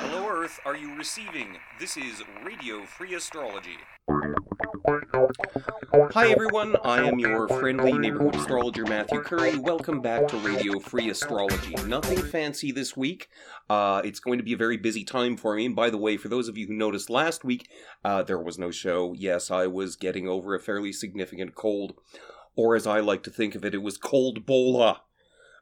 hello Earth, are you receiving? This is Radio Free Astrology. Hi everyone, I am your friendly neighborhood astrologer Matthew Curry. Welcome back to Radio Free Astrology. Nothing fancy this week. Uh, it's going to be a very busy time for me. And by the way, for those of you who noticed last week, uh, there was no show. Yes, I was getting over a fairly significant cold. Or as I like to think of it, it was cold bola.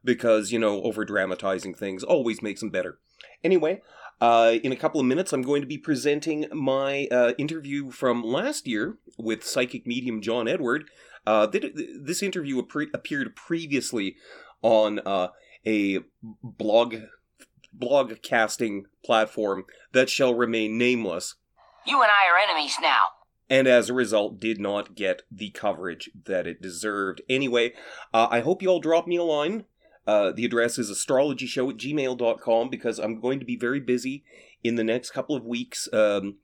Because, you know, over dramatizing things always makes them better. Anyway, uh, in a couple of minutes, I'm going to be presenting my uh, interview from last year with psychic medium John Edward. Uh, this interview appeared previously on uh, a blog blog casting platform that shall remain nameless. You and I are enemies now. And as a result, did not get the coverage that it deserved. Anyway, uh, I hope you all drop me a line uh, the address is astrologyshow at gmail.com because I'm going to be very busy in the next couple of weeks um,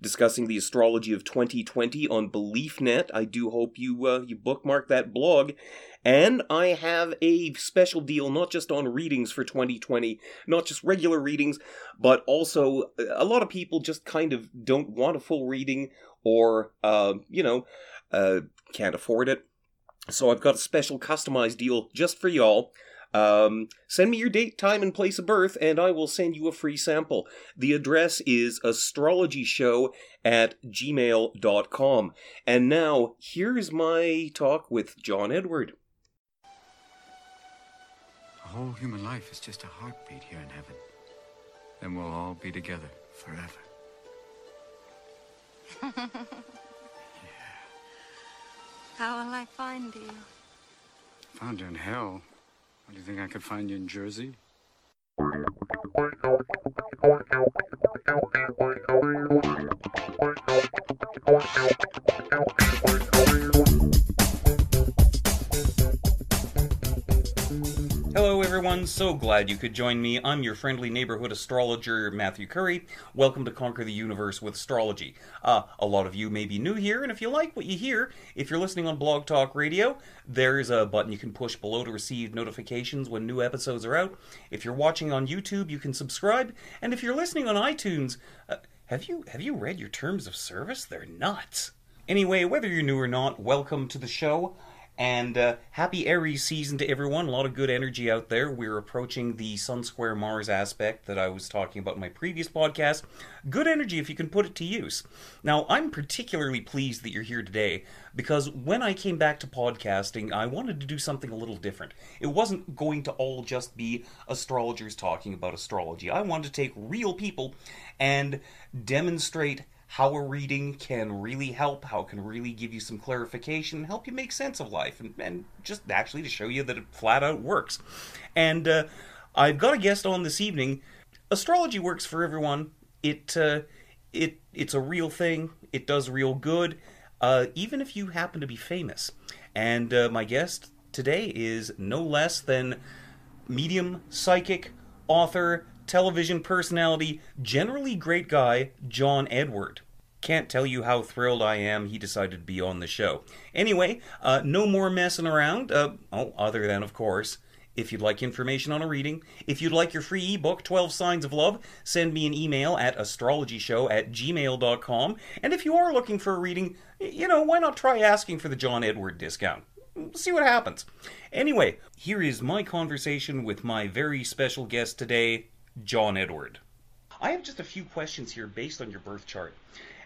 discussing the astrology of 2020 on BeliefNet. I do hope you uh, you bookmark that blog. And I have a special deal not just on readings for 2020, not just regular readings, but also uh, a lot of people just kind of don't want a full reading or, uh, you know, uh, can't afford it. So I've got a special customized deal just for y'all. Um, send me your date, time, and place of birth, and I will send you a free sample. The address is astrologyshow at gmail.com. And now, here's my talk with John Edward. A whole human life is just a heartbeat here in heaven. Then we'll all be together forever. yeah. How will I find you? Found you in hell. Do you think I could find you in Jersey? Hello, everyone. So glad you could join me. I'm your friendly neighborhood astrologer, Matthew Curry. Welcome to Conquer the Universe with Astrology. Uh, a lot of you may be new here, and if you like what you hear, if you're listening on Blog Talk Radio, there's a button you can push below to receive notifications when new episodes are out. If you're watching on YouTube, you can subscribe, and if you're listening on iTunes, uh, have you have you read your terms of service? They're nuts. Anyway, whether you're new or not, welcome to the show. And uh, happy Aries season to everyone. A lot of good energy out there. We're approaching the Sun Square Mars aspect that I was talking about in my previous podcast. Good energy if you can put it to use. Now, I'm particularly pleased that you're here today because when I came back to podcasting, I wanted to do something a little different. It wasn't going to all just be astrologers talking about astrology. I wanted to take real people and demonstrate how a reading can really help, how it can really give you some clarification, help you make sense of life, and, and just actually to show you that it flat out works. And uh, I've got a guest on this evening. Astrology works for everyone. It uh, it it's a real thing. It does real good, uh, even if you happen to be famous. And uh, my guest today is no less than medium, psychic, author, television personality, generally great guy, John Edward. Can't tell you how thrilled I am he decided to be on the show. Anyway, uh, no more messing around. Uh, oh, other than, of course, if you'd like information on a reading, if you'd like your free ebook, 12 Signs of Love, send me an email at astrologyshow at gmail.com. And if you are looking for a reading, you know, why not try asking for the John Edward discount? see what happens. Anyway, here is my conversation with my very special guest today, John Edward. I have just a few questions here based on your birth chart.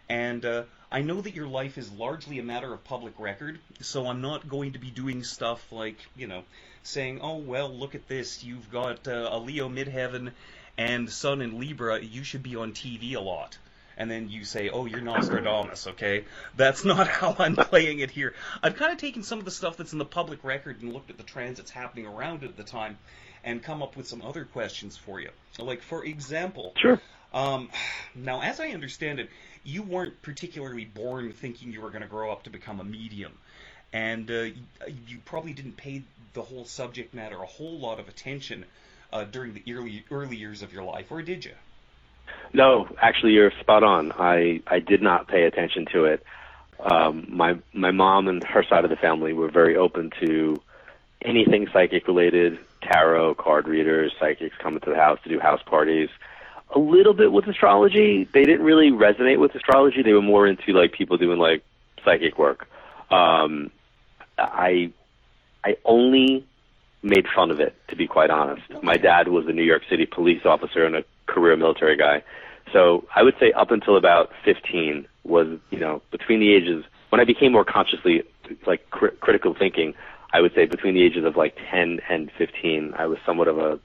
And uh, I know that your life is largely a matter of public record, so I'm not going to be doing stuff like, you know, saying, oh, well, look at this, you've got uh, a Leo midheaven and Sun in Libra, you should be on TV a lot. And then you say, oh, you're Nostradamus, okay? That's not how I'm playing it here. I've kind of taken some of the stuff that's in the public record and looked at the transits happening around it at the time and come up with some other questions for you. Like, for example, sure. Um, now, as I understand it, you weren't particularly born thinking you were going to grow up to become a medium, and uh, you probably didn't pay the whole subject matter a whole lot of attention uh, during the early early years of your life, or did you? No, actually, you're spot on. I I did not pay attention to it. Um, my my mom and her side of the family were very open to anything psychic related, tarot, card readers, psychics coming to the house to do house parties. A little bit with astrology. They didn't really resonate with astrology. They were more into like people doing like psychic work. Um, I I only made fun of it, to be quite honest. My dad was a New York City police officer and a career military guy. So I would say up until about 15 was, you know, between the ages, when I became more consciously, like, cr- critical thinking, I would say between the ages of like 10 and 15, I was somewhat of a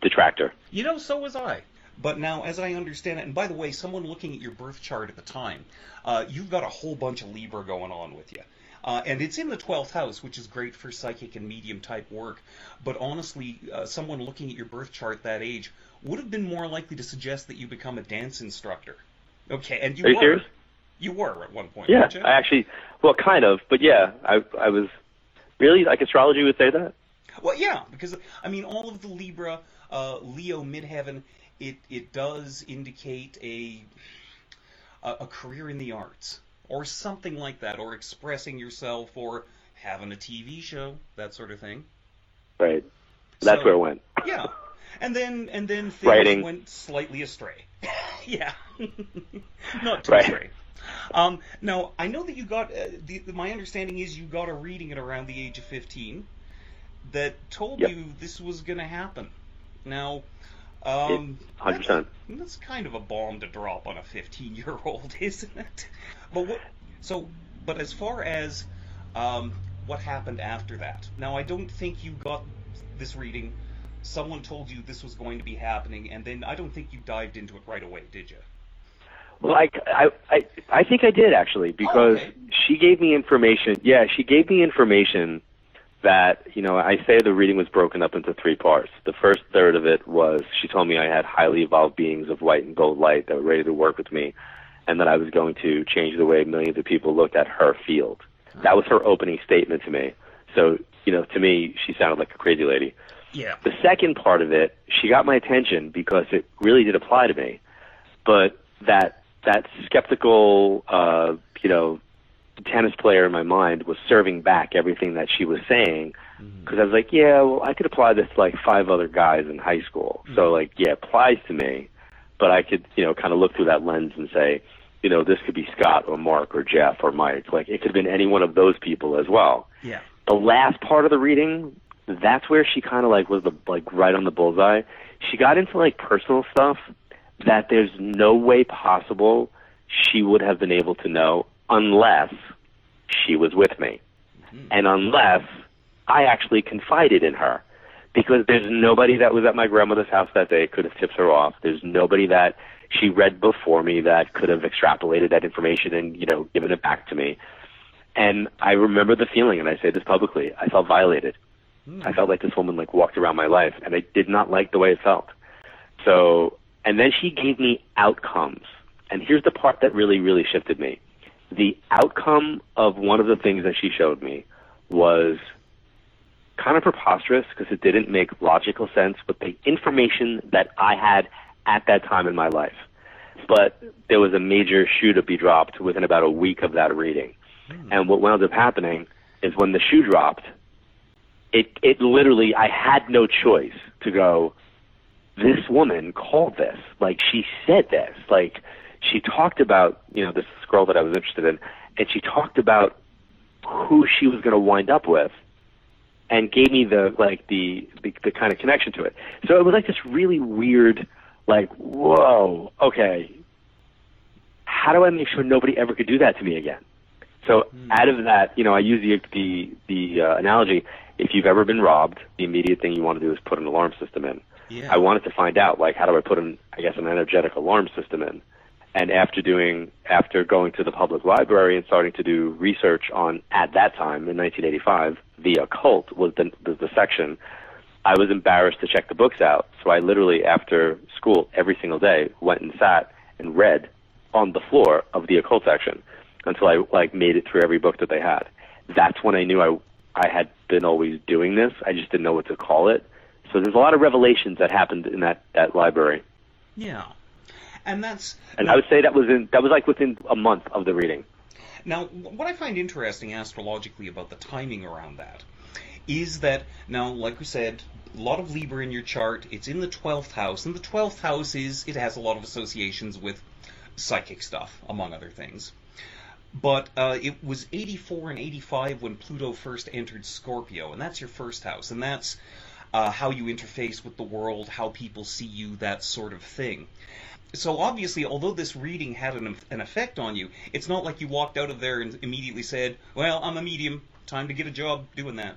detractor. You know, so was I. But now, as I understand it, and by the way, someone looking at your birth chart at the time, uh, you've got a whole bunch of Libra going on with you. Uh, and it's in the 12th house, which is great for psychic and medium type work. But honestly, uh, someone looking at your birth chart that age would have been more likely to suggest that you become a dance instructor. Okay, and you Are you were. serious? You were at one point, Yeah, weren't you? I actually, well, kind of, but yeah, I I was really like astrology would say that. Well, yeah, because I mean, all of the Libra, uh, Leo, midheaven, it it does indicate a, a a career in the arts or something like that, or expressing yourself, or having a TV show, that sort of thing. Right. That's So- where it went. Yeah, and then and then things Writing. went slightly astray. yeah, not too Right. astray. Um, now I know that you got. Uh, the, the, my understanding is you got a reading at around the age of fifteen that told Yep. you this was going to happen. Now, um, Hundred percent. that's, that's kind of a bomb to drop on a fifteen-year-old, isn't it? But what? So, but as far as um, what happened after that, now I don't think you got this reading. Someone told you this was going to be happening, and then I don't think you dived into it right away, did you? Well, I, I, I, I think I did actually because okay. she gave me information. Yeah, she gave me information that you know I say the reading was broken up into three parts. The first third of it was she told me I had highly evolved beings of white and gold light that were ready to work with me, and that I was going to change the way millions of people looked at her field. That was her opening statement to me. So you know, to me, she sounded like a crazy lady. Yeah. The second part of it, she got my attention because it really did apply to me. But that that skeptical, uh, you know, tennis player in my mind was serving back everything that she was saying mm-hmm. because I was like, yeah, well, I could apply this to like five other guys in high school. So mm-hmm. like, yeah, it applies to me, but I could, you know, kind of look through that lens and say, you know, this could be Scott or Mark or Jeff or Mike. Like, it could have been any one of those people as well Yeah. the last part of the reading, that's where she kind of like was the like right on the bullseye. She got into like personal stuff that there's no way possible she would have been able to know unless she was with me. Mm-hmm. And unless I actually confided in her. Because there's nobody that was at my grandmother's house that day could have tipped her off. There's nobody that she read before me that could have extrapolated that information and, you know, given it back to me. And I remember the feeling, and I say this publicly, I felt violated. Hmm. I felt like this woman like walked around my life, and I did not like the way it felt. So, and then she gave me outcomes. And here's the part that really, really shifted me. The outcome of one of the things that she showed me was kind of preposterous because it didn't make logical sense with the information that I had at that time in my life. But there was a major shoe to be dropped within about a week of that reading. Hmm. And what wound up happening is when the shoe dropped, it it literally I had no choice to go. This woman called this like she said this like she talked about you know this girl that I was interested in, and she talked about who she was going to wind up with, and gave me the like the, the the kind of connection to it. So it was like this really weird like whoa okay. How do I make sure nobody ever could do that to me again? So out of that, you know, I use the the the uh, analogy. If you've ever been robbed, the immediate thing you want to do is put an alarm system in. Yeah. I wanted to find out, like, how do I put an, I guess, an energetic alarm system in? And after doing, after going to the public library and starting to do research on, at that time in 1985, the occult was the was the section. I was embarrassed to check the books out, so I literally, after school, every single day, went and sat and read on the floor of the occult section until I like made it through every book that they had. That's when I knew I I had been always doing this. I just didn't know what to call it. So there's a lot of revelations that happened in that that library, Yeah. And that's and I would say that was in that was like within a month of the reading. Now, what I find interesting astrologically about the timing around that is that now, like we said, a lot of Libra in your chart. It's in the twelfth house, and the twelfth house is it has a lot of associations with psychic stuff, among other things. But uh, it was 84 and 85 when Pluto first entered Scorpio, and that's your first house, and that's uh, how you interface with the world, how people see you, that sort of thing. So obviously, although this reading had an, an effect on you, it's not like you walked out of there and immediately said, "Well, I'm a medium. Time to get a job doing that."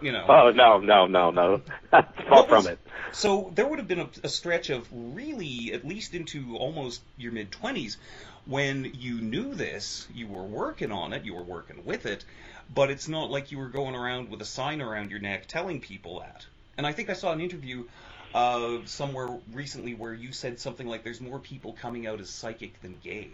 You know. Oh no, no, no, no. Far from it. So there would have been a, a stretch of really, at least into almost your mid twenties, when you knew this, you were working on it, you were working with it, but it's not like you were going around with a sign around your neck telling people that. And I think I saw an interview uh, somewhere recently where you said something like, "There's more people coming out as psychic than gay."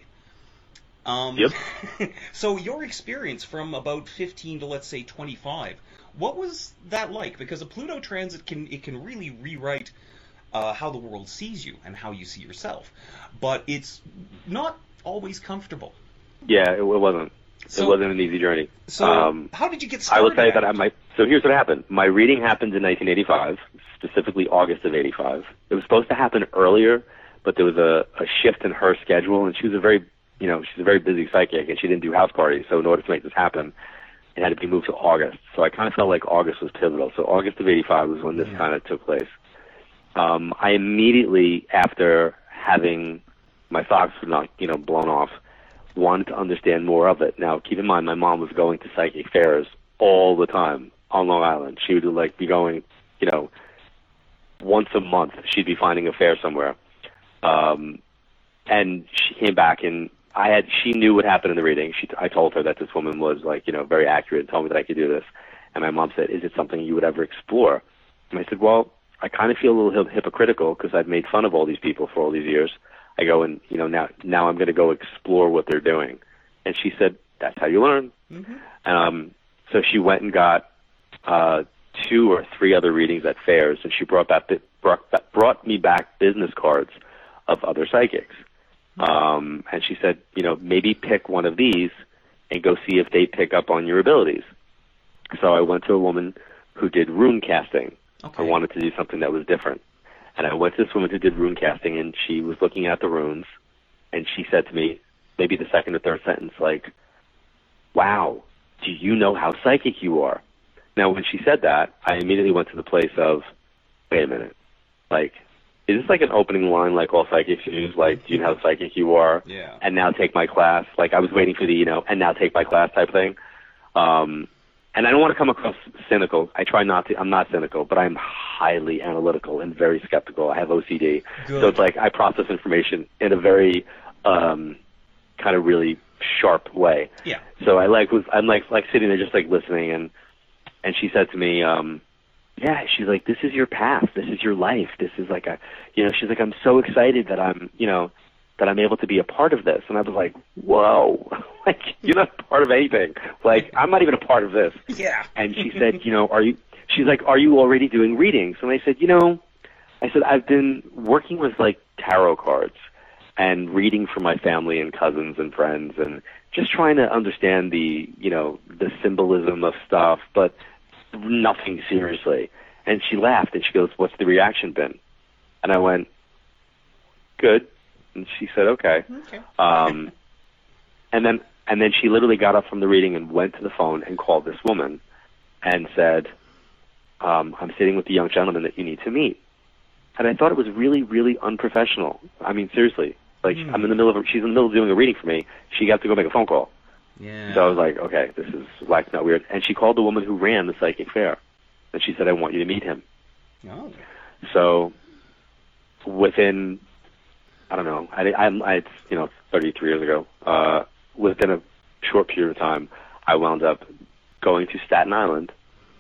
Um, Yep. so your experience from about 15 to let's say 25, what was that like? Because a Pluto transit can it can really rewrite uh, how the world sees you and how you see yourself, but it's not always comfortable. Yeah, it, it wasn't. So- it wasn't an easy journey. So um, how did you get I will tell you that I my so here's what happened. My reading happened in 1985, specifically August of 85. It was supposed to happen earlier, but there was a, a shift in her schedule, and she was a very you know she's a very busy psychic, and she didn't do house parties. So in order to make this happen, it had to be moved to August. So I kind of felt like August was pivotal. So August of 85 was when this kind of took place. Um, I immediately after having my socks not you know blown off wanted to understand more of it. Now, keep in mind, my mom was going to psychic fairs all the time on Long Island. She would like be going, you know, once a month. She'd be finding a fair somewhere, um, and she came back and I had. She knew what happened in the reading. She, I told her that this woman was like, you know, very accurate and told me that I could do this. And my mom said, "Is it something you would ever explore?" And I said, "Well, I kind of feel a little hypocritical because I've made fun of all these people for all these years." I go and you know now now I'm going to go explore what they're doing. And she said, "That's how you learn." Um, so she went and got uh, two or three other readings at fairs, and she brought back brought, brought me back business cards of other psychics. Um, and she said, you know, maybe pick one of these and go see if they pick up on your abilities. So I went to a woman who did rune casting. Okay. I wanted to do something that was different. And I went to this woman who did rune casting, and she was looking at the runes, and she said to me, maybe the second or third sentence, like, wow, do you know how psychic you are? Now, when she said that, I immediately went to the place of, wait a minute, like, is this like an opening line like all psychics use? Like, do you know how psychic you are? Yeah. And now take my class. Like, I was waiting for the, you know, and now take my class type thing. Um, and I don't want to come across cynical. I try not to. I'm not cynical, but I'm highly analytical and very skeptical. I have OCD, Good. so it's like I process information in a very um, kind of really sharp way. Yeah. So I like was I'm like like sitting there just like listening and and she said to me, um, yeah, she's like, This is your path, this is your life, this is like a you know, she's like, I'm so excited that I'm you know, that I'm able to be a part of this and I was like, Whoa like you're not a part of anything. Like I'm not even a part of this. Yeah. And she said, you know, are you she's like, Are you already doing readings? And I said, you know I said, I've been working with like tarot cards and reading for my family and cousins and friends and just trying to understand the you know the symbolism of stuff but nothing seriously and she laughed and she goes what's the reaction been and i went good and she said okay Okay. um and then and then she literally got up from the reading and went to the phone and called this woman and said um i'm sitting with the young gentleman that you need to meet and I thought it was really, really unprofessional. I mean, seriously. Like, I'm in the middle of, a, she's in the middle of doing a reading for me. She got to go make a phone call. Yeah. So I was like, okay, this is like not weird. And she called the woman who ran the psychic fair, and she said, I want you to meet him. Oh. So within, I don't know, I, I'm, I, it's, you know, 33 years ago. Uh, within a short period of time, I wound up going to Staten Island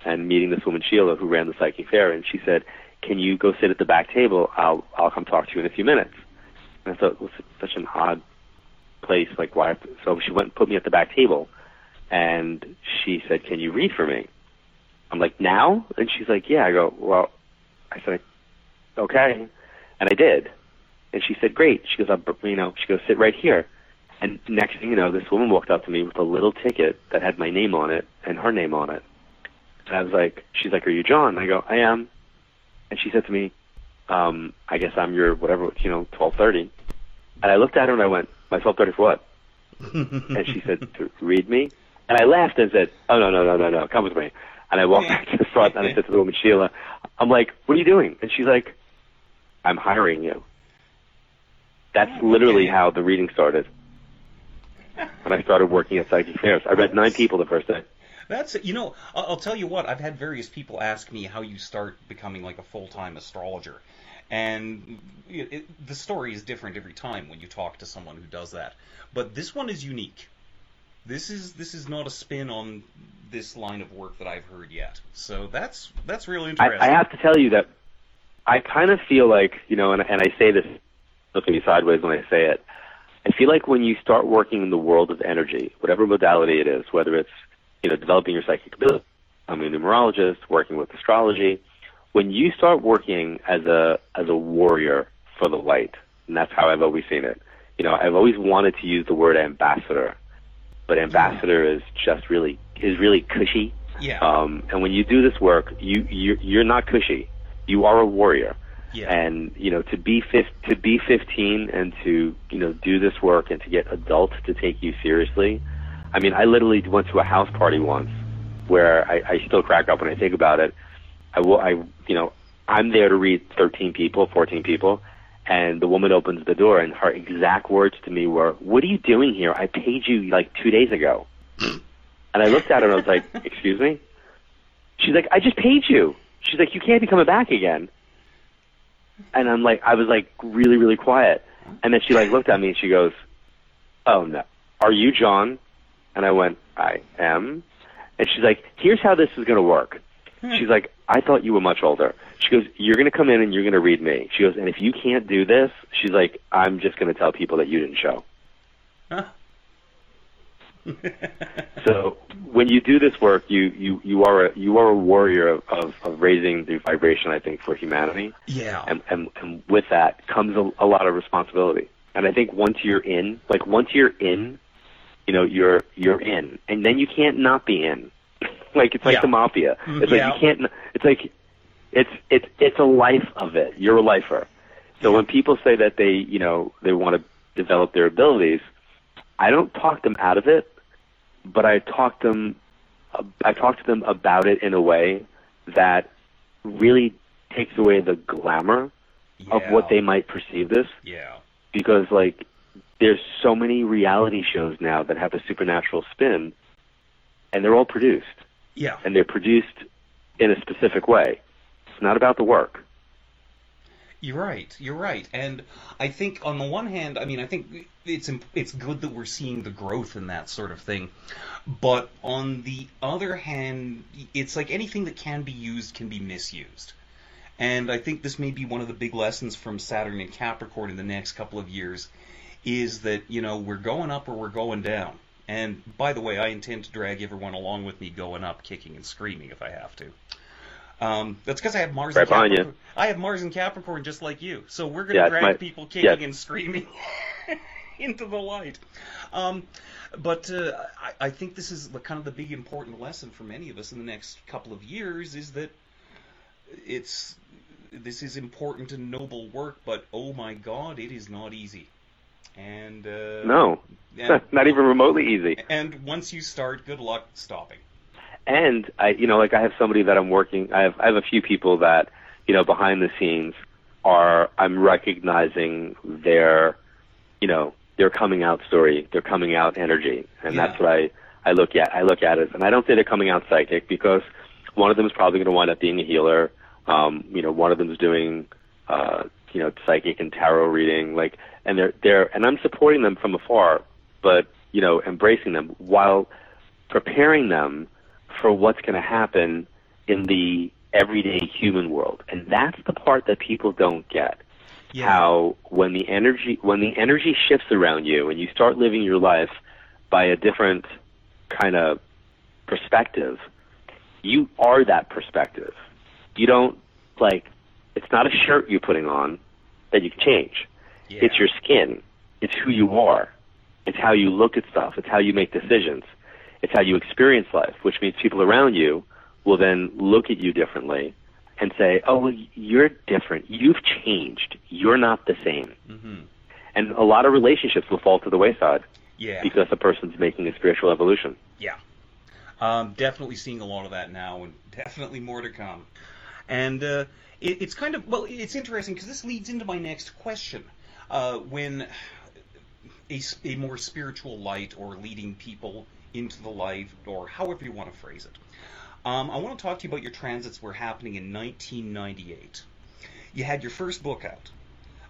and meeting this woman Sheila who ran the psychic fair, and she said, "Can you go sit at the back table? I'll I'll come talk to you in a few minutes." And I thought it was such an odd place. Like why? So she went and put me at the back table, and she said, "Can you read for me?" I'm like, "Now?" And she's like, "Yeah." I go, "Well," I said, "Okay," and I did. And she said, "Great." She goes, "I'll, you know," she goes, "Sit right here." And next thing you know, this woman walked up to me with a little ticket that had my name on it and her name on it. And I was like, she's like, are you John? I go, I am. And she said to me, um, I guess I'm your whatever, you know, 1230. And I looked at her and I went, my 1230 for what? and she said, to read me. And I laughed and said, oh, no, no, no, no, no, come with me. And I walked back to the front and I said to the woman, Sheila, I'm like, what are you doing? And she's like, I'm hiring you. That's literally how the reading started. When I started working at Psychic Fairs, I read nine people the first day. That's you know I'll, I'll tell you what I've had various people ask me how you start becoming like a full time astrologer, and it, it, the story is different every time when you talk to someone who does that. But this one is unique. This is this is not a spin on this line of work that I've heard yet. So that's that's really I, interesting. I have to tell you that I kind of feel like, you know, and, and I say this, look at me sideways when I say it. I feel like when you start working in the world of energy, whatever modality it is, whether it's, you know, developing your psychic ability, becoming a numerologist, working with astrology, when you start working as a as a warrior for the light, and that's how I've always seen it. You know, I've always wanted to use the word ambassador, but ambassador is just really is really cushy. yeah. Um, and when you do this work, you you're, you're not cushy. You are a warrior. yeah. And you know, to be fif- to be 15 and to you know do this work and to get adults to take you seriously. I mean, I literally went to a house party once where I, I still crack up when I think about it. I will, I you know, I'm there to read 13 people, 14 people, and the woman opens the door and her exact words to me were, "What are you doing here? I paid you like two days ago." and I looked at her and I was like, "Excuse me." She's like, "I just paid you." She's like, "You can't be coming back again." And I'm like, I was like really, really quiet. And then she like looked at me and she goes, "Oh no, are you John?" And I went, "I am." And she's like, "Here's how this is going to work." Hmm. She's like, "I thought you were much older." She goes, "You're going to come in and you're going to read me." She goes, "And if you can't do this," she's like, "I'm just going to tell people that you didn't show." Huh. So when you do this work, you you you are a you are a warrior of of, of raising the vibration. I think for humanity. yeah. and, and, and with that comes a, a lot of responsibility. And I think once you're in, like once you're in, you know, you're you're in, and then you can't not be in. Like it's like Yeah. the mafia. Mm, It's like you can't. It's like it's it's it's a life of it. You're a lifer. So when people say that they you know they want to develop their abilities, I don't talk them out of it, but I talk them I talk to them about it in a way that really takes away the glamour of what they might perceive this Yeah. because like there's so many reality shows now that have a supernatural spin and they're all produced Yeah. and they're produced in a specific way. It's not about the work. You're right. You're right. And I think on the one hand, I mean, I think it's it's good that we're seeing the growth in that sort of thing. But on the other hand, it's like anything that can be used can be misused. And I think this may be one of the big lessons from Saturn and Capricorn in the next couple of years is that, you know, we're going up or we're going down. And by the way, I intend to drag everyone along with me going up, kicking and screaming if I have to. Um, that's because I have Mars Right and. Capricorn. I have Mars and Capricorn just like you. So we're going to Yeah, drag my- people kicking yes. and screaming into the light. Um, but uh, I, I think this is the kind of the big important lesson for many of us in the next couple of years is that it's this is important and noble work, but oh my God, it is not easy. And uh, No. and, not even remotely easy. and once you start, good luck stopping. And I, you know, like I have somebody that I'm working. I have I have a few people that, you know, behind the scenes are I'm recognizing their, you know, their coming out story, their coming out energy, and Yeah. that's what I I look at. I look at it, and I don't say they're coming out psychic because one of them is probably going to wind up being a healer. Um, you know, one of them is doing, uh, you know, psychic and tarot reading, like, and they're they're and I'm supporting them from afar, but you know, embracing them while preparing them for what's going to happen in the everyday human world. And that's the part that people don't get. How when the energy when the energy shifts around you and you start living your life by a different kind of perspective, you are that perspective. You don't like it's not a shirt you're putting on that you can change. Yeah. It's your skin. It's who you are. It's how you look at stuff. It's how you make decisions. It's how you experience life, which means people around you will then look at you differently and say, "Oh, well, you're different. You've changed. You're not the same." Mm-hmm. And a lot of relationships will fall to the wayside Yeah. because the person's making a spiritual evolution. Yeah. Um, definitely seeing a lot of that now, and definitely more to come. And uh, it, it's kind of well, it's interesting because this leads into my next question. Uh, when a more spiritual light, or leading people into the light, or however you want to phrase it, um, I want to talk to you about your transits were happening in 1998. You had your first book out.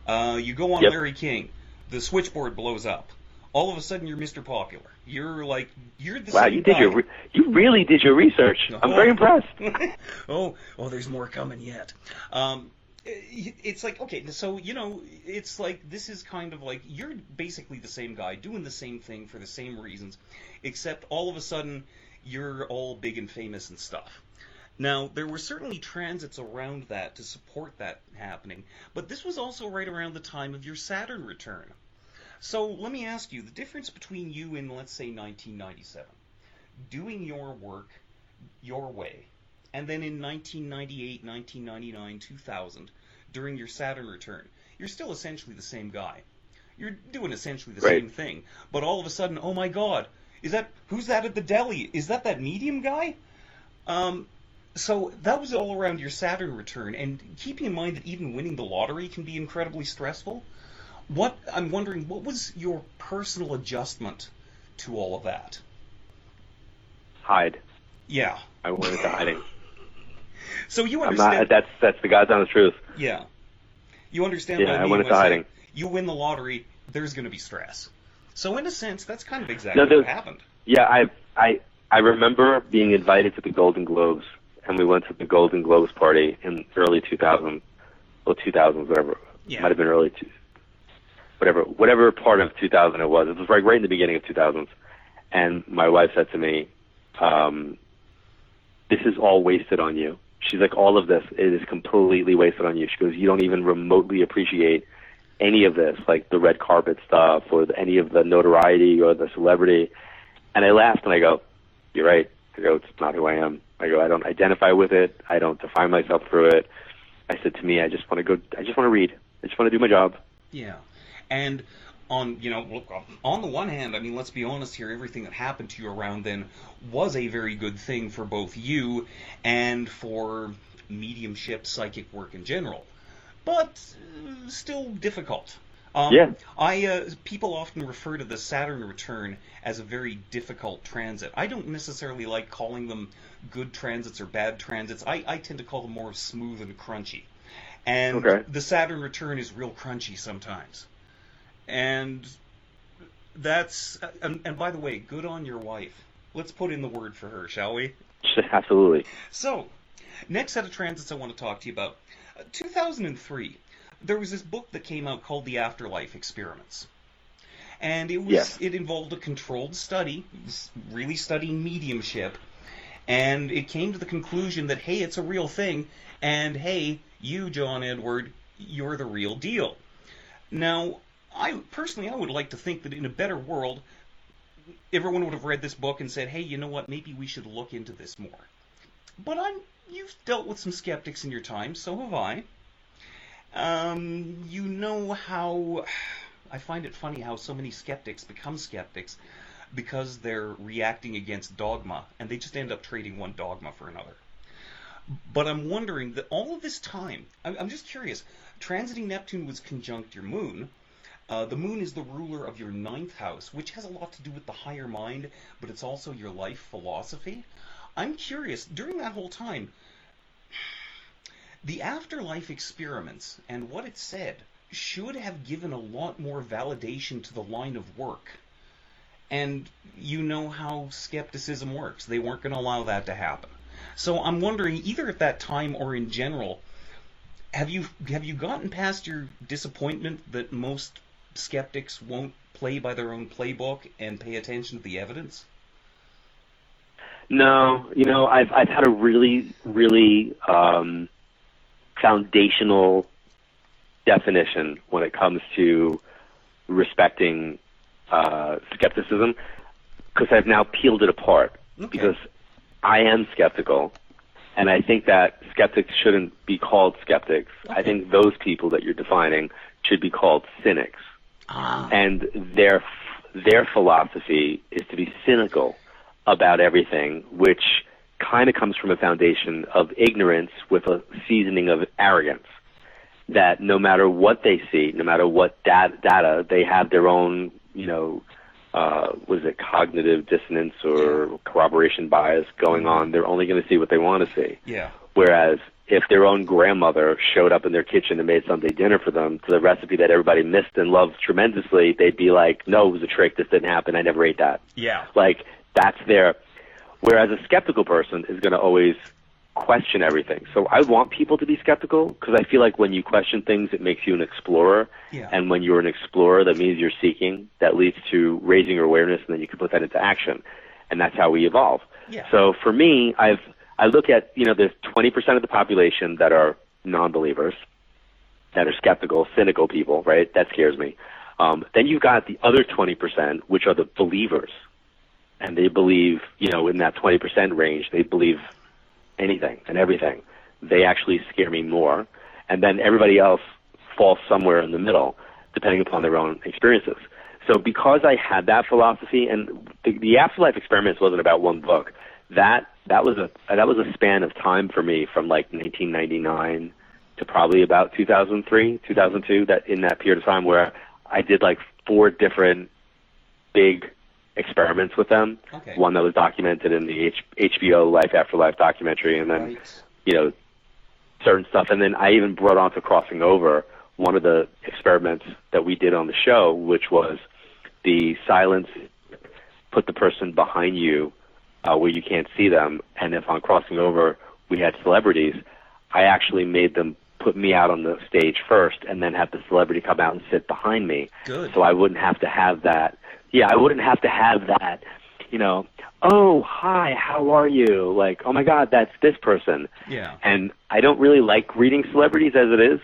Uh, you go on Yep. Larry King. The switchboard blows up. All of a sudden, you're Mr. Popular. You're like you're the Wow, same you did guy. your re- you really did your research. I'm very impressed. oh, oh, there's more coming yet. Um, it's like okay, so you know, it's like this is kind of like you're basically the same guy doing the same thing for the same reasons, except all of a sudden you're all big and famous and stuff. Now, there were certainly transits around that to support that happening, but this was also right around the time of your Saturn return. So let me ask you the difference between you in, let's say, 1997, doing your work your way, and then in 1998, 1999, 2000, during your Saturn return, you're still essentially the same guy. You're doing essentially the Right. same thing, but all of a sudden, oh my God, is that who's that at the deli? Is that that medium guy? Um, so that was all around your Saturn return, and keeping in mind that even winning the lottery can be incredibly stressful. What I'm wondering, what was your personal adjustment to all of that? Hide. Yeah. I went into hiding. So you I'm understand? not. That's that's the honest truth. Yeah. You understand Yeah, what I I went into hiding. You win the lottery, there's going to be stress. So in a sense, that's kind of exactly No, what happened. Yeah, I I I remember being invited to the Golden Globes, and we went to the Golden Globes party in early 2000, or 2000s, whatever. Yeah. Might have been early two, whatever whatever part of 2000 it was. It was right right in the beginning of 2000s, and my wife said to me, um, "This is all wasted on you." She's like, "All of this it is completely wasted on you." She goes, "You don't even remotely appreciate." Any of this, like the red carpet stuff, or the, any of the notoriety or the celebrity, and I laughed and I go, You're right. I go, It's not who I am. I go, I don't identify with it. I don't define myself through it. I said to me, I just want to go I just want to read. I just want to do my job. Yeah. And on, you know, on the one hand, I mean, let's be honest here, everything that happened to you around then was a very good thing for both you and for mediumship, psychic work in general. But uh, still difficult. Um, Yeah. I uh, people often refer to the Saturn return as a very difficult transit. I don't necessarily like calling them good transits or bad transits. I, I tend to call them more smooth and crunchy. And Okay. the Saturn return is real crunchy sometimes. And that's and, and by the way, good on your wife. Let's put in the word for her, shall we? Absolutely. So, next set of transits I want to talk to you about. Uh, 2003, there was this book that came out called The Afterlife Experiments. And it was Yes. it involved a controlled study, really studying mediumship, and it came to the conclusion that hey, it's a real thing, and hey, you, John Edward, you're the real deal. Now, I personally I would like to think that in a better world, everyone would have read this book and said, "Hey, you know what? Maybe we should look into this more." But I'm you've dealt with some skeptics in your time, so have I. Um, you know how I find it funny how so many skeptics become skeptics because they're reacting against dogma, and they just end up trading one dogma for another. But I'm wondering that all of this time, I'm, I'm just curious. Transiting Neptune was conjunct your moon. Uh, the moon is the ruler of your ninth house, which has a lot to do with the higher mind, but it's also your life philosophy. I'm curious, during that whole time, the afterlife experiments and what it said should have given a lot more validation to the line of work. And you know how skepticism works. They weren't going to allow that to happen. So I'm wondering, either at that time or in general, have you have you gotten past your disappointment that most skeptics won't play by their own playbook and pay attention to the evidence? No, you know, I've I've had a really, really um, foundational definition when it comes to respecting uh, skepticism because I've now peeled it apart Okay. because I am skeptical, and I think that skeptics shouldn't be called skeptics. I think those people that you're defining should be called cynics, Ah. and their their philosophy is to be cynical about everything, which kind of comes from a foundation of ignorance with a seasoning of arrogance. That no matter what they see, no matter what dat- data, they have their own, you know, uh, was it cognitive dissonance or corroboration bias going on. They're only going to see what they want to see. Yeah. Whereas if their own grandmother showed up in their kitchen and made Sunday dinner for them to the recipe that everybody missed and loved tremendously, they'd be like, "No, it was a trick. This didn't happen. I never ate that." Yeah. Like that's their. Whereas a skeptical person is going to always question everything. So I want people to be skeptical because I feel like when you question things, it makes you an explorer. Yeah. And when you're an explorer, that means you're seeking. That leads to raising your awareness, and then you can put that into action. And that's how we evolve. Yeah. So for me, I've I look at you know there's 20% of the population that are non-believers, that are skeptical, cynical people, right? That scares me. Um, then you've got the other 20%, which are the believers, and they believe you know in that 20% range, they believe anything and everything. They actually scare me more. And then everybody else falls somewhere in the middle, depending upon their own experiences. So because I had that philosophy, and the, the afterlife experiments wasn't about one book, that that was a that was a span of time for me from like 1999 to probably about 2003, 2002. That in that period of time where I did like four different big experiments with them. Okay. One that was documented in the H- HBO Life After Life documentary, and then Right. you know certain stuff. And then I even brought on to crossing over one of the experiments that we did on the show, which was the silence. Put the person behind you uh, where you can't see them, and if on crossing over we had celebrities, I actually made them put me out on the stage first, and then have the celebrity come out and sit behind me, Good. so I wouldn't have to have that. Yeah, I wouldn't have to have that. You know, oh hi, how are you? Like, oh my God, that's this person Yeah. and I don't really like reading celebrities as it is.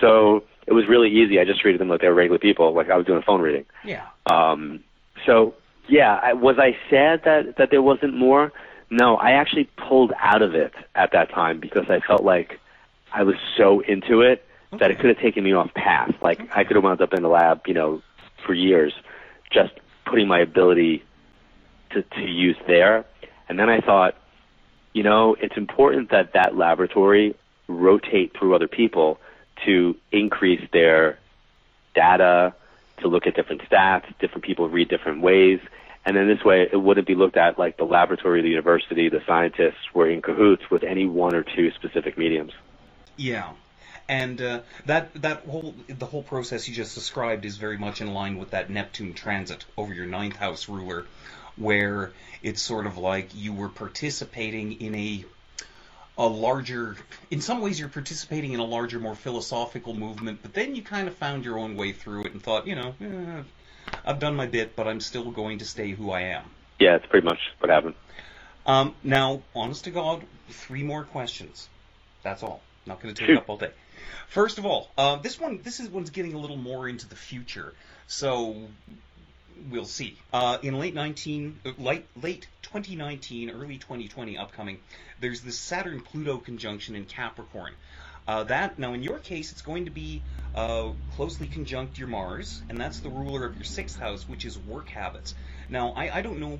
So it was really easy. I just treated them like they were regular people, like I was doing a phone reading. Yeah. Um, so yeah, I, was I sad that that there wasn't more? No, I actually pulled out of it at that time because I felt like I was so into it that it could have taken me off path. Like I could have wound up in the lab, you know, for years, just putting my ability to to use there. And then I thought, you know, it's important that that laboratory rotate through other people to increase their data, to look at different stats, different people read different ways. And then this way, it wouldn't be looked at like the laboratory, the university, the scientists were in cahoots with any one or two specific mediums. Yeah, and uh, that that whole the whole process you just described is very much in line with that Neptune transit over your ninth house ruler, where it's sort of like you were participating in a a larger in some ways you're participating in a larger more philosophical movement but then you kind of found your own way through it and thought you know eh, i've done my bit but i'm still going to stay who i am Yeah, it's pretty much what happened. um, now, honest to God, three more questions. That's all. Not going to take Shoot. up all day. First of all, uh, this one, this is one's getting a little more into the future, so we'll see. Uh, in late 19, uh, late late 2019, early 2020, upcoming, there's this Saturn Pluto conjunction in Capricorn. Uh, that now, in your case, it's going to be uh, closely conjunct your Mars, and that's the ruler of your sixth house, which is work habits. Now, I, I don't know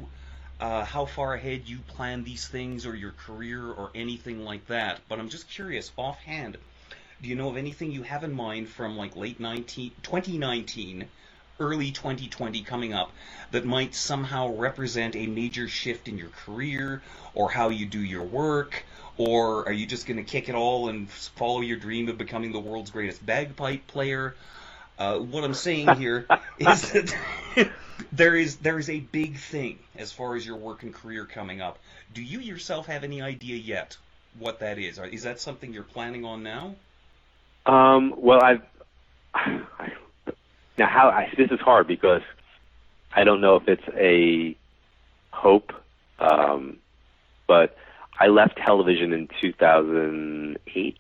uh, how far ahead you plan these things or your career or anything like that. But I'm just curious, offhand, do you know of anything you have in mind from like late 19, 2019, early 2020 coming up that might somehow represent a major shift in your career or how you do your work? Or are you just going to kick it all and follow your dream of becoming the world's greatest bagpipe player? Uh, what I'm saying here is that there is there is a big thing as far as your work and career coming up. Do you yourself have any idea yet what that is? Is that something you're planning on now? Um, well, I've now how I, this is hard because I don't know if it's a hope, um, but I left television in 2008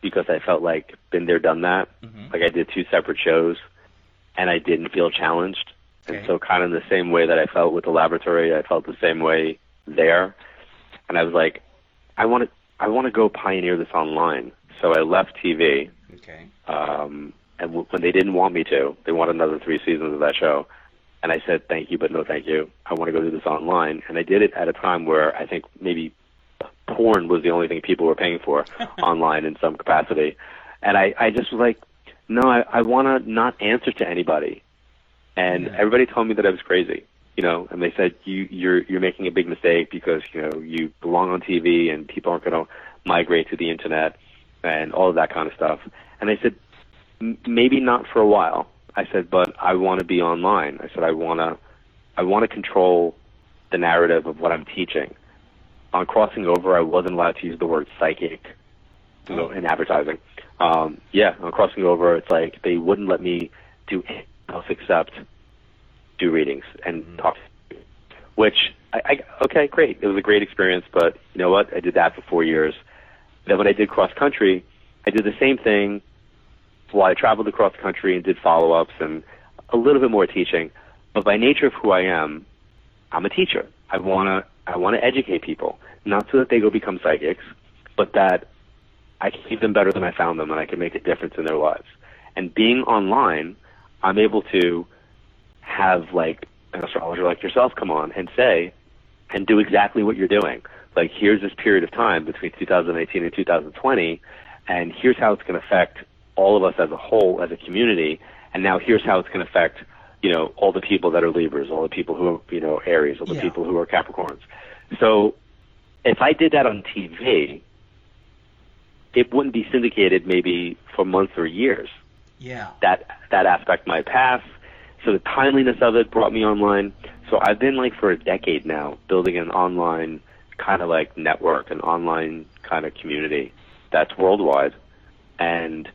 because I felt like been there, done that. Mhm. Like I did two separate shows, and I didn't feel challenged. Okay. And so, kind of the same way that I felt with the laboratory, I felt the same way there. And I was like, I want to, I want to go pioneer this online. So I left TV, Okay. um, and w- when they didn't want me to, they wanted another three seasons of that show. And I said, thank you, but no thank you. I want to go do this online. And I did it at a time where I think maybe porn was the only thing people were paying for online in some capacity. And I, I just was like, no, I, I want to not answer to anybody. And Yeah. everybody told me that I was crazy, you know, and they said, you, you're, you're making a big mistake because, you know, you belong on TV and people aren't going to migrate to the internet and all of that kind of stuff. And I said, "M- maybe not for a while. I said, but I want to be online. I said, I want to, I want to control the narrative of what I'm teaching. On crossing over, I wasn't allowed to use the word psychic, in advertising. Um, yeah, on crossing over, it's like they wouldn't let me do anything else except do readings and talk. Which I, I okay, great. It was a great experience, but you know what? I did that for four years. Then when I did cross country, I did the same thing. I traveled across the country and did follow ups and a little bit more teaching. But by nature of who I am, I'm a teacher. I wanna I wanna educate people, not so that they go become psychics, but that I can keep them better than I found them, and I can make a difference in their lives. And being online, I'm able to have like an astrologer like yourself come on and say and do exactly what you're doing. Like here's this period of time between 2018 and 2020, and here's how it's going to affect all of us as a whole, as a community. And now here's how it's going to affect, you know, all the people that are Libras, all the people who are, you know, Aries, all the Yeah. people who are Capricorns. So if I did that on TV, it wouldn't be syndicated maybe for months or years Yeah. that that aspect might pass. So the timeliness of it brought me online. So I've been like for a decade now building an online kind of like network, an online kind of community that's worldwide, and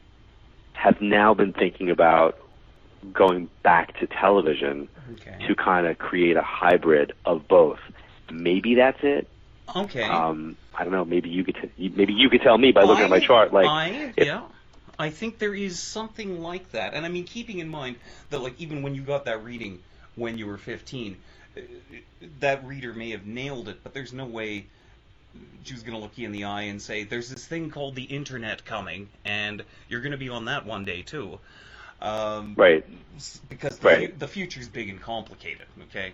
have now been thinking about going back to television Okay. to kind of create a hybrid of both. Maybe that's it. Okay. Um, I don't know. Maybe you could t- maybe you could tell me by looking at my chart. Like, I, if- yeah, I think there is something like that, and I mean, keeping in mind that like even when you got that reading when you were 15, uh, that reader may have nailed it, but there's no way she was gonna look you in the eye and say, "There's this thing called the internet coming, and you're gonna be on that one day too." Um, right. because the, Right. the future's big and complicated. Okay,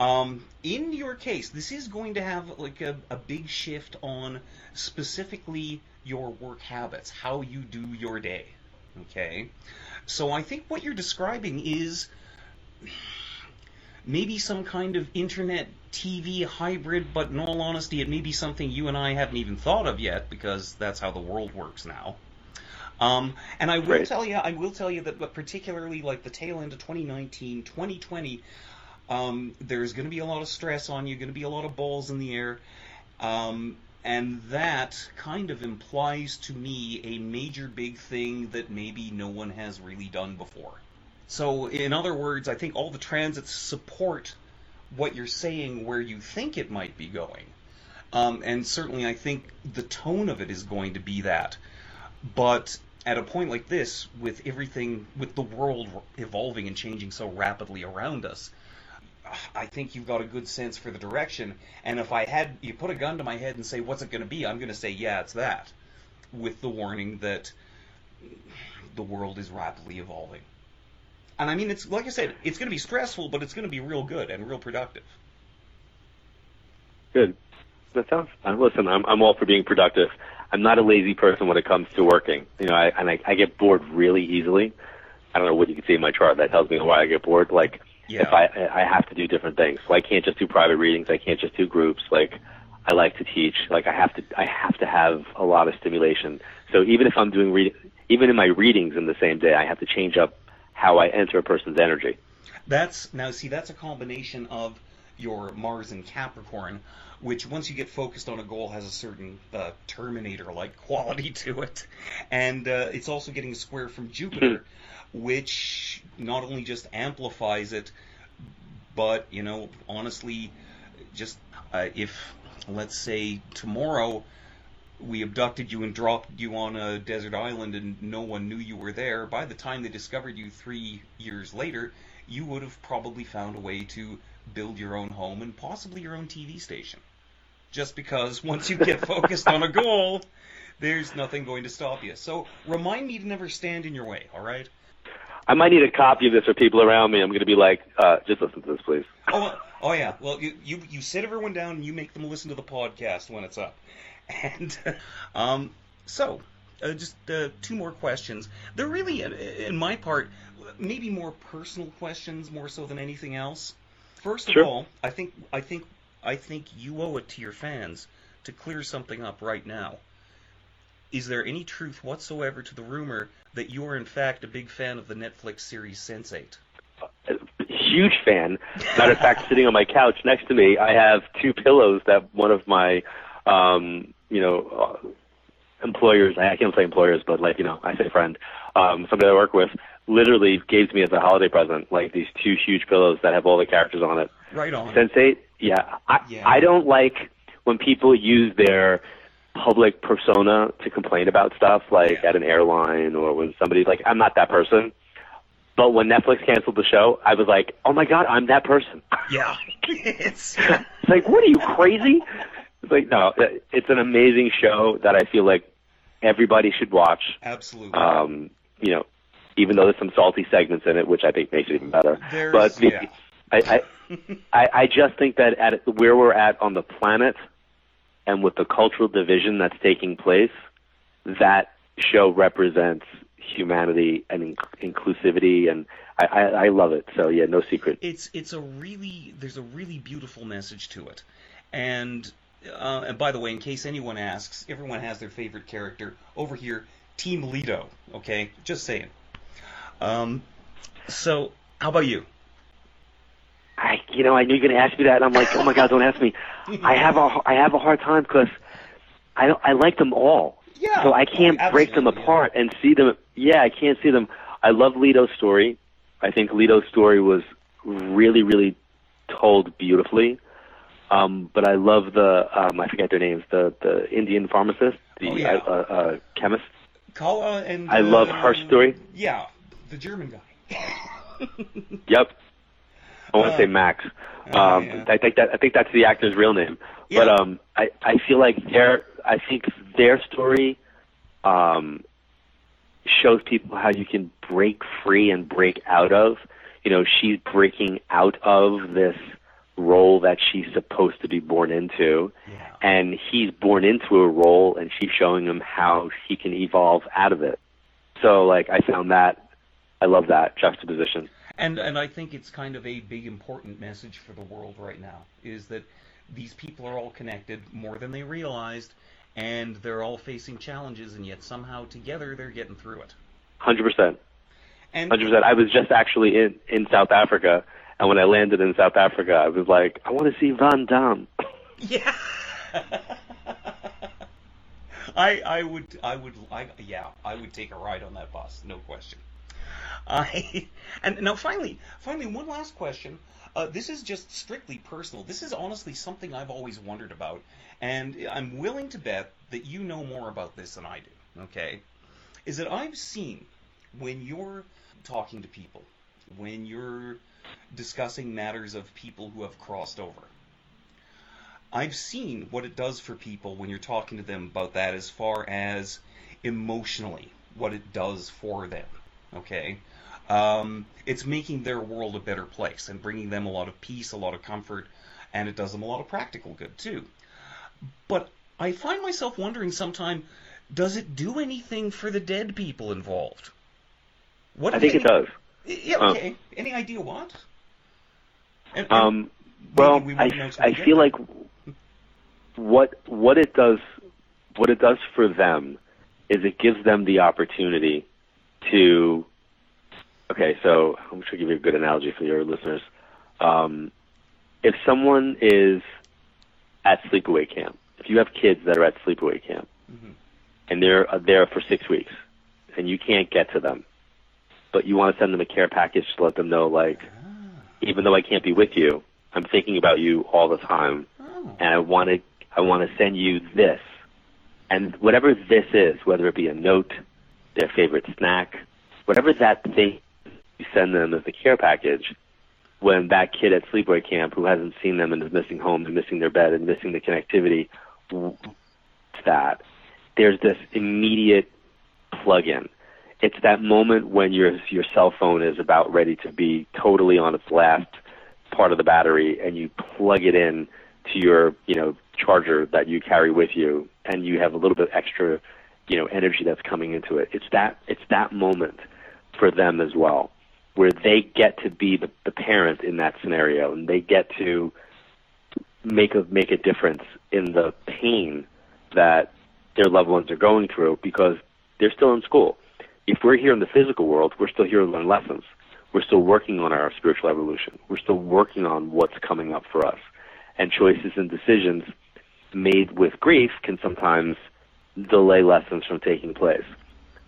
um, in your case, this is going to have like a, a big shift on specifically your work habits, how you do your day. Okay, so I think what you're describing is maybe some kind of internet TV hybrid, but in all honesty, it may be something you and I haven't even thought of yet because that's how the world works now. Um, and I will Right. tell you, I will tell you that, but particularly like the tail end of 2019, 2020, um, there's going to be a lot of stress on you, going to be a lot of balls in the air, um, and that kind of implies to me a major big thing that maybe no one has really done before. So, in other words, I think all the transits support what you're saying where you think it might be going. Um, and certainly, I think the tone of it is going to be that. But at a point like this, with everything, with the world evolving and changing so rapidly around us, I think you've got a good sense for the direction. And if I had you put a gun to my head and say, "What's it going to be?" I'm going to say, "Yeah, it's that," with the warning that the world is rapidly evolving. And I mean, it's like I said, it's going to be stressful, but it's going to be real good and real productive. Good. That sounds. Uh, listen, I'm I'm all for being productive. I'm not a lazy person when it comes to working. You know, I and I, I get bored really easily. I don't know what you can see in my chart that tells me why I get bored. Like Yeah. if I I have to do different things, so I can't just do private readings. I can't just do groups. Like I like to teach. Like I have to I have to have a lot of stimulation. So even if I'm doing read, even in my readings in the same day, I have to change up how I enter a person's energy. That's now see that's a combination of your Mars and Capricorn, which once you get focused on a goal has a certain uh, Terminator-like quality to it, and uh, it's also getting a square from Jupiter, which not only just amplifies it, but you know honestly, just uh, if let's say tomorrow we abducted you and dropped you on a desert island and no one knew you were there, by the time they discovered you three years later, you would have probably found a way to build your own home and possibly your own TV station. Just because once you get focused on a goal, there's nothing going to stop you. So remind me to never stand in your way, all right? I might need a copy of this for people around me. I'm going to be like, uh, just listen to this, please. Oh, oh yeah. Well, you, you you sit everyone down and you make them listen to the podcast when it's up. And um, so, uh, just uh, two more questions. They're really, in, in my part, maybe more personal questions more so than anything else. First of all, I think I think I think you owe it to your fans to clear something up right now. Is there any truth whatsoever to the rumor that you are in fact a big fan of the Netflix series Sense8? Huge fan. Matter of fact, sitting on my couch next to me, I have two pillows that one of my, um, you know, uh, employers, I can't say employers, but like, you know, I say friend, um, somebody I work with, literally gave to me as a holiday present, like these two huge pillows that have all the characters on it. Right on. Sense8, yeah. I, Yeah. I don't like when people use their public persona to complain about stuff, like Yeah. at an airline or when somebody's like, I'm not that person. But when Netflix canceled the show, I was like, oh my God, I'm that person. Yeah. it's It's like, what are you crazy? It's like, no, it's an amazing show that I feel like everybody should watch. absolutely. Um, you know, even though there's some salty segments in it, which I think makes it even better. There's- but the, yeah. I, I, I, just think that at where we're at on the planet, and with the cultural division that's taking place, that show represents humanity and in- inclusivity, and I, I, I love it. So yeah, no secret. it's it's a really there's a really beautiful message to it, and uh, and by the way, in case anyone asks, everyone has their favorite character over here. Team Lito, okay, just saying. Um, so how about you? I, you know, I knew you were going to ask me that, and I'm like, oh my god, don't ask me. I have a, I have a hard time because I don't, I like them all. Yeah. So I can't Oh, break them apart and see them. Yeah, I can't see them. I love Lito's story. I think Lito's story was really, really told beautifully. Um, but I love the, um, I forget their names, the the Indian pharmacist, the Oh, yeah. uh, uh, chemist. Kala and I love uh, her story. Yeah, the German guy. Yep. I want to Uh, say Max. oh, Um, yeah. I think that I think that's the actor's real name. But um, I I feel like their I think their story um, shows people how you can break free and break out of. You know, she's breaking out of this role that she's supposed to be born into, Yeah. and he's born into a role, and she's showing him how he can evolve out of it. So, like, I found that I love that juxtaposition. And and I think it's kind of a big important message for the world right now is that these people are all connected more than they realized and they're all facing challenges and yet somehow together they're getting through it. Hundred percent. And Hundred percent. I was just actually in in South Africa, and when I landed in South Africa, I was like, I want to see Van Damme. yeah. I I would I would I yeah, I would take a ride on that bus, no question. I and now finally, finally one last question. Uh, this is just strictly personal. This is honestly something I've always wondered about, and I'm willing to bet that you know more about this than I do. Okay, is that I've seen when you're talking to people, when you're discussing matters of people who have crossed over. I've seen what it does for people when you're talking to them about that as far as emotionally what it does for them. Okay? Um, it's making their world a better place and bringing them a lot of peace, a lot of comfort, and it does them a lot of practical good too. But I find myself wondering sometime does it do anything for the dead people involved? What I think it does. Yeah, Uh, okay. Any idea what? And- and Um, well, we I, won't know till I feel like what what it does what it does for them is it gives them the opportunity to. Okay, so I'm to give you a good analogy for your listeners. Um, if someone is at sleepaway camp, if you have kids that are at sleepaway camp, Mhm. and they're uh, there for six weeks, and you can't get to them, but you want to send them a care package to let them know, like, even though I can't be with you, I'm thinking about you all the time, Oh. and I want to I want to send you this. And whatever this is, whether it be a note, their favorite snack, whatever that thing you send them as a care package, when that kid at sleepaway camp who hasn't seen them and is missing home and missing their bed and missing the connectivity, that there's this immediate plug-in. It's that moment when your your cell phone is about ready to be totally on its last part of the battery, and you plug it in to your you know charger that you carry with you, and you have a little bit extra you know energy that's coming into it. It's that it's that moment for them as well, where they get to be the, the parent in that scenario, and they get to make a make a difference in the pain that their loved ones are going through because they're still in school. If we're here in the physical world, we're still here to learn lessons. We're still working on our spiritual evolution. We're still working on what's coming up for us. And choices and decisions made with grief can sometimes delay lessons from taking place.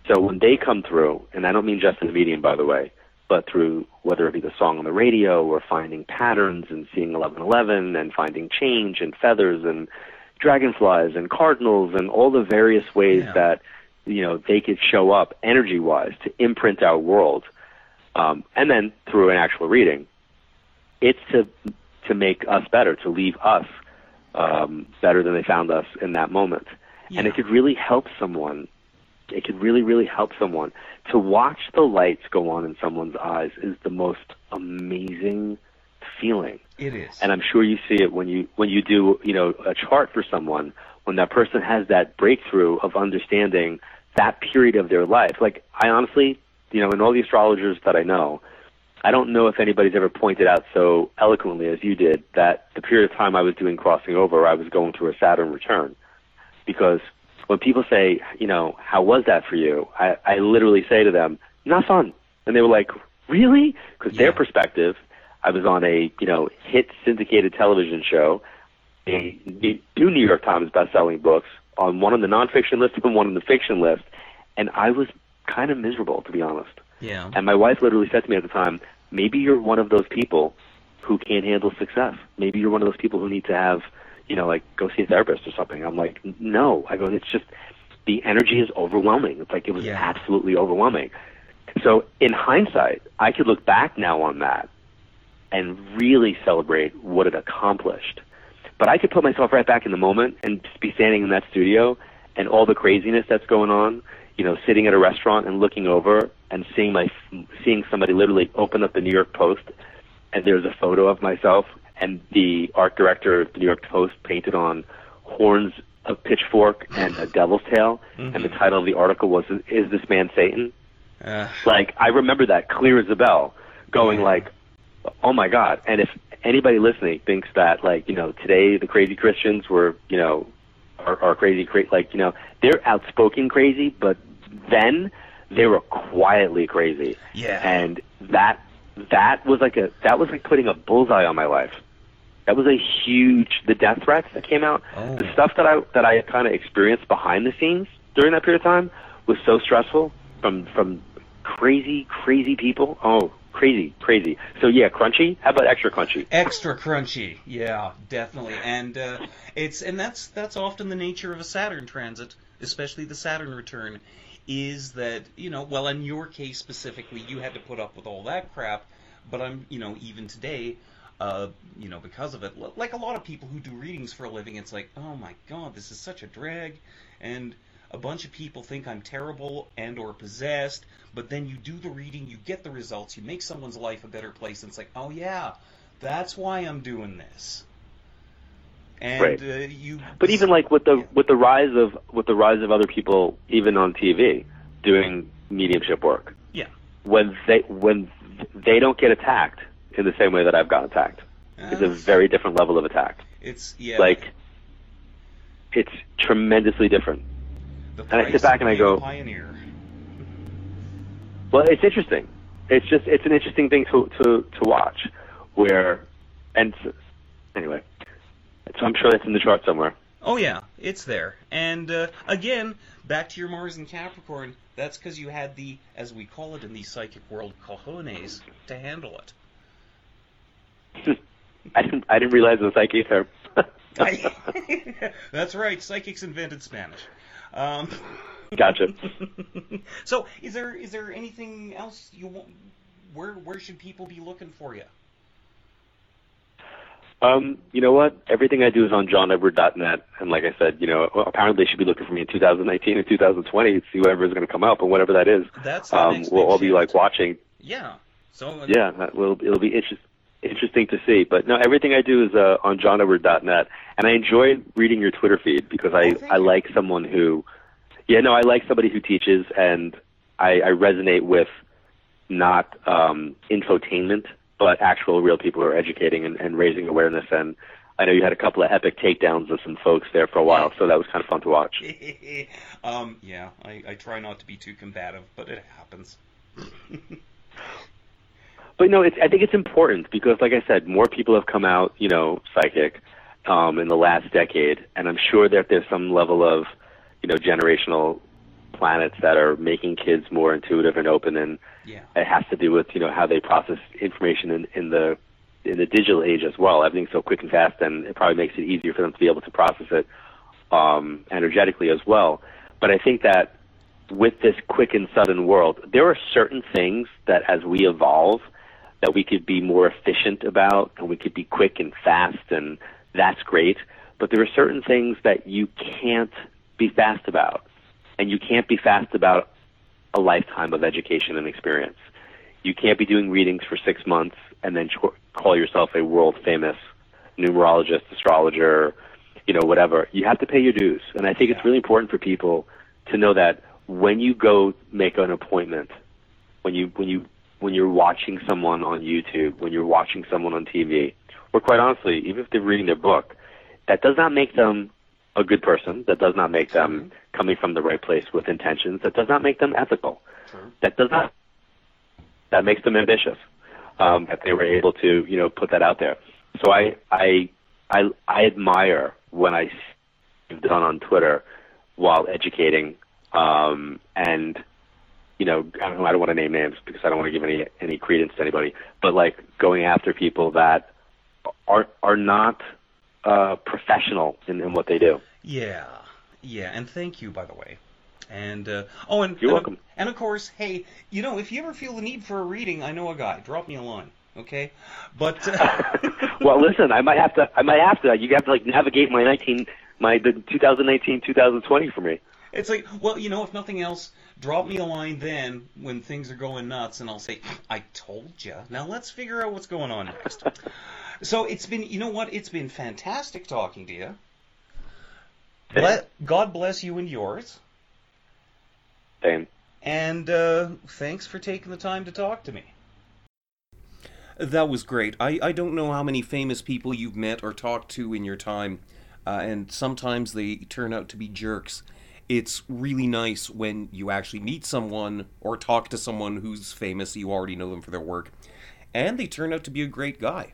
So when they come through, and I don't mean just in the medium, by the way, but through whether it be the song on the radio or finding patterns and seeing 1111 and finding change and feathers and dragonflies and cardinals and all the various ways Yeah. that you know they could show up energy wise to imprint our world um, and then through an actual reading it's to to make us better to leave us um, better than they found us in that moment. And it could really help someone it could really really help someone. To watch the lights go on in someone's eyes is the most amazing feeling. It is. and I'm sure you see it when you when you do you know a chart for someone when that person has that breakthrough of understanding that period of their life. Like I honestly, you know, in all the astrologers that I know, I don't know if anybody's ever pointed out so eloquently as you did that the period of time I was doing crossing over, I was going through a Saturn return. Because when people say, you know, how was that for you? I, I literally say to them, not fun. And they were like, really? Because their perspective, I was on a, you know, hit syndicated television show, a, two New York Times best-selling books, on one on the nonfiction list and one on the fiction list, and I was kind of miserable, to be honest. yeah. And my wife literally said to me at the time, maybe you're one of those people who can't handle success. Maybe you're one of those people who need to have, you know, like go see a therapist or something. I'm like, no. I go, it's just the energy is overwhelming. It's like it was Yeah. absolutely overwhelming. So in hindsight, I could look back now on that and really celebrate what it accomplished. But I could put myself right back in the moment and just be standing in that studio and all the craziness that's going on, you know, sitting at a restaurant and looking over and seeing my seeing somebody literally open up the New York Post and there's a photo of myself and the art director of the New York Post painted on horns of pitchfork and a devil's tail and the title of the article was is this man Satan? Uh, Like I remember that clear as a bell, going like, "Oh my God!" And if anybody listening thinks that like you know today the crazy Christians were you know are, are crazy, cra- like you know they're outspoken crazy, but then they were quietly crazy, Yeah. and that that was like a that was like putting a bullseye on my life. That was a huge the death threats that came out, Oh. the stuff that I that I kind of experienced behind the scenes during that period of time was so stressful from from crazy crazy people. Oh, crazy crazy. So yeah, crunchy. How about extra crunchy? extra crunchy yeah definitely and uh, it's and that's that's often the nature of a saturn transit especially the saturn return is that you know well in your case specifically you had to put up with all that crap but i'm you know even today uh, you know because of it li- like a lot of people who do readings for a living it's like oh my god this is such a drag and a bunch of people think I'm terrible and or possessed, but then you do the reading, you get the results, you make someone's life a better place, and it's like, oh yeah, that's why I'm doing this. And Right. uh, you, But even like with the with the rise of with the rise of other people, even on TV, doing mediumship work, yeah, when they when they don't get attacked in the same way that I've gotten attacked, it's a Uh, very different level of attack. it's yeah, Like it's tremendously different. And I sit back and I go- pioneer. Well, it's interesting. It's just it's an interesting thing to to to watch, where and anyway, so I'm sure that's in the chart somewhere. Oh yeah, it's there. And uh, again, back to your Mars and Capricorn. That's because you had the, as we call it in the psychic world, cojones to handle it. I didn't I didn't realize it was like ether. That's right. Psychics invented Spanish. Um, Gotcha. so, is there is there anything else you want? Where where should people be looking for you? Um, you know what? Everything I do is on johnedward.net, and like I said, you know, apparently they should be looking for me in 2019 and 2020 to see whatever is going to come up, and whatever that is. That's Um, we'll all be like watching. Yeah. So Yeah, that will it'll be interest, interesting to see. But no, everything I do is uh, on johnedward.net, and I enjoy reading your Twitter feed because I Oh, I like someone who, yeah, no, I like somebody who teaches, and I, I resonate with not um, infotainment, but actual real people who are educating and, and raising awareness. And I know you had a couple of epic takedowns of some folks there for a while, so that was kind of fun to watch. um, yeah, I, I try not to be too combative, but it happens. But no, it's, I think it's important because, like I said, more people have come out, you know, psychic um, in the last decade, and I'm sure that there's some level of, you know, generational planets that are making kids more intuitive and open, and Yeah. it has to do with you know how they process information in, in the in the digital age as well. Everything's so quick and fast, and it probably makes it easier for them to be able to process it um, energetically as well. But I think that with this quick and sudden world, there are certain things that as we evolve, that we could be more efficient about, and we could be quick and fast, and that's great. But there are certain things that you can't be fast about, and you can't be fast about a lifetime of education and experience. You can't be doing readings for six months and then call yourself a world famous numerologist, astrologer, you know, whatever. You have to pay your dues. And I think it's really important for people to know that when you go make an appointment, when you when you when you're watching someone on YouTube, when you're watching someone on TV, or quite honestly, even if they're reading their book, that does not make them a good person. That does not make them coming from the right place with intentions. That does not make them ethical. That does not. That makes them ambitious. Um, that they were able to, you know, put that out there. So I, I, I, I admire when I see it done on Twitter while educating, um, and you know, I don't, I don't want to name names because I don't want to give any any credence to anybody, but like going after people that are are not uh, professional in, in what they do. Yeah, yeah, and thank you, by the way. And uh, oh, and You're and, welcome. And of course, hey, you know, if you ever feel the need for a reading, I know a guy. Drop me a line, okay? But uh, well, listen, I might have to. I might have to. You have to like navigate my 19, my the 2019, 2020 for me. it's like, well, you know, if nothing else, drop me a line then when things are going nuts, and I'll say, I told you. Now let's figure out what's going on next. so it's been, you know what? It's been fantastic talking to you. Ble- God bless you and yours. Same. And uh, thanks for taking the time to talk to me. That was great. I, I don't know how many famous people you've met or talked to in your time, uh, and sometimes they turn out to be jerks. It's really nice when you actually meet someone or talk to someone who's famous, you already know them for their work, and they turn out to be a great guy.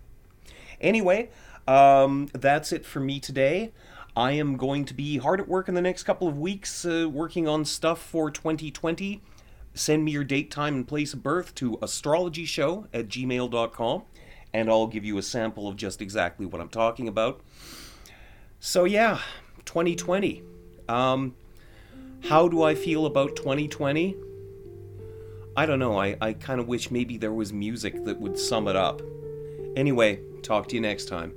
Anyway, um, that's it for me today. I am going to be hard at work in the next couple of weeks uh, working on stuff for 2020. Send me your date, time, and place of birth to astrologyshow at gmail.com, and I'll give you a sample of just exactly what I'm talking about. So, yeah, 2020. Um, how do I feel about 2020? I don't know. I, I kind of wish maybe there was music that would sum it up. Anyway, talk to you next time.